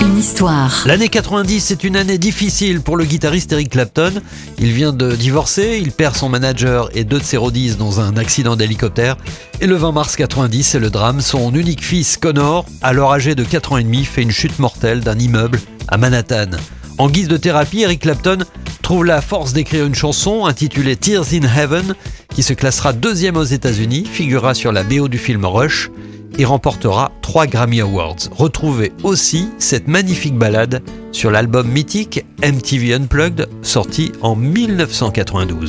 Une histoire. L'année 90, c'est une année difficile pour le guitariste Eric Clapton. Il vient de divorcer, il perd son manager et deux de ses roadies dans un accident d'hélicoptère. Et le 20 mars 90, c'est le drame. Son unique fils, Connor, alors âgé de 4 ans et demi, fait une chute mortelle d'un immeuble à Manhattan. En guise de thérapie, Eric Clapton trouve la force d'écrire une chanson intitulée Tears in Heaven, qui se classera deuxième aux États-Unis, figurera sur la BO du film Rush et remportera trois Grammy Awards. Retrouvez aussi cette magnifique ballade sur l'album mythique MTV Unplugged, sorti en 1992.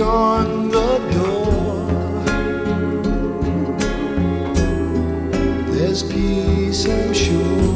on the door. There's peace, I'm sure.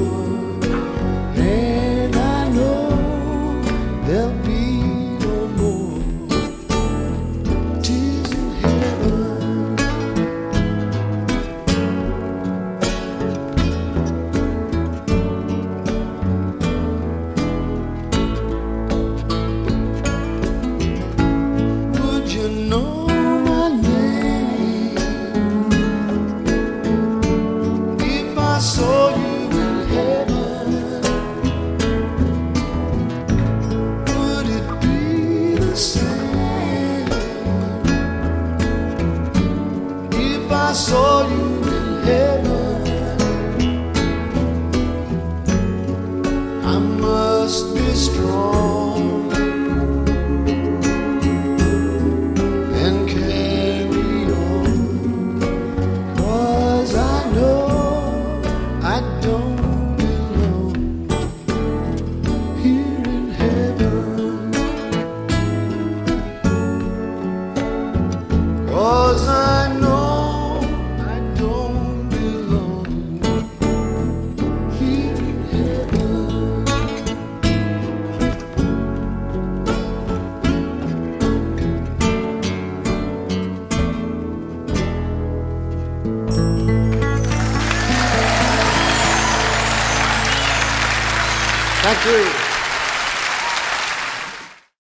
I saw you in heaven. I must be strong and carry I know I don't. Cause I Thank you.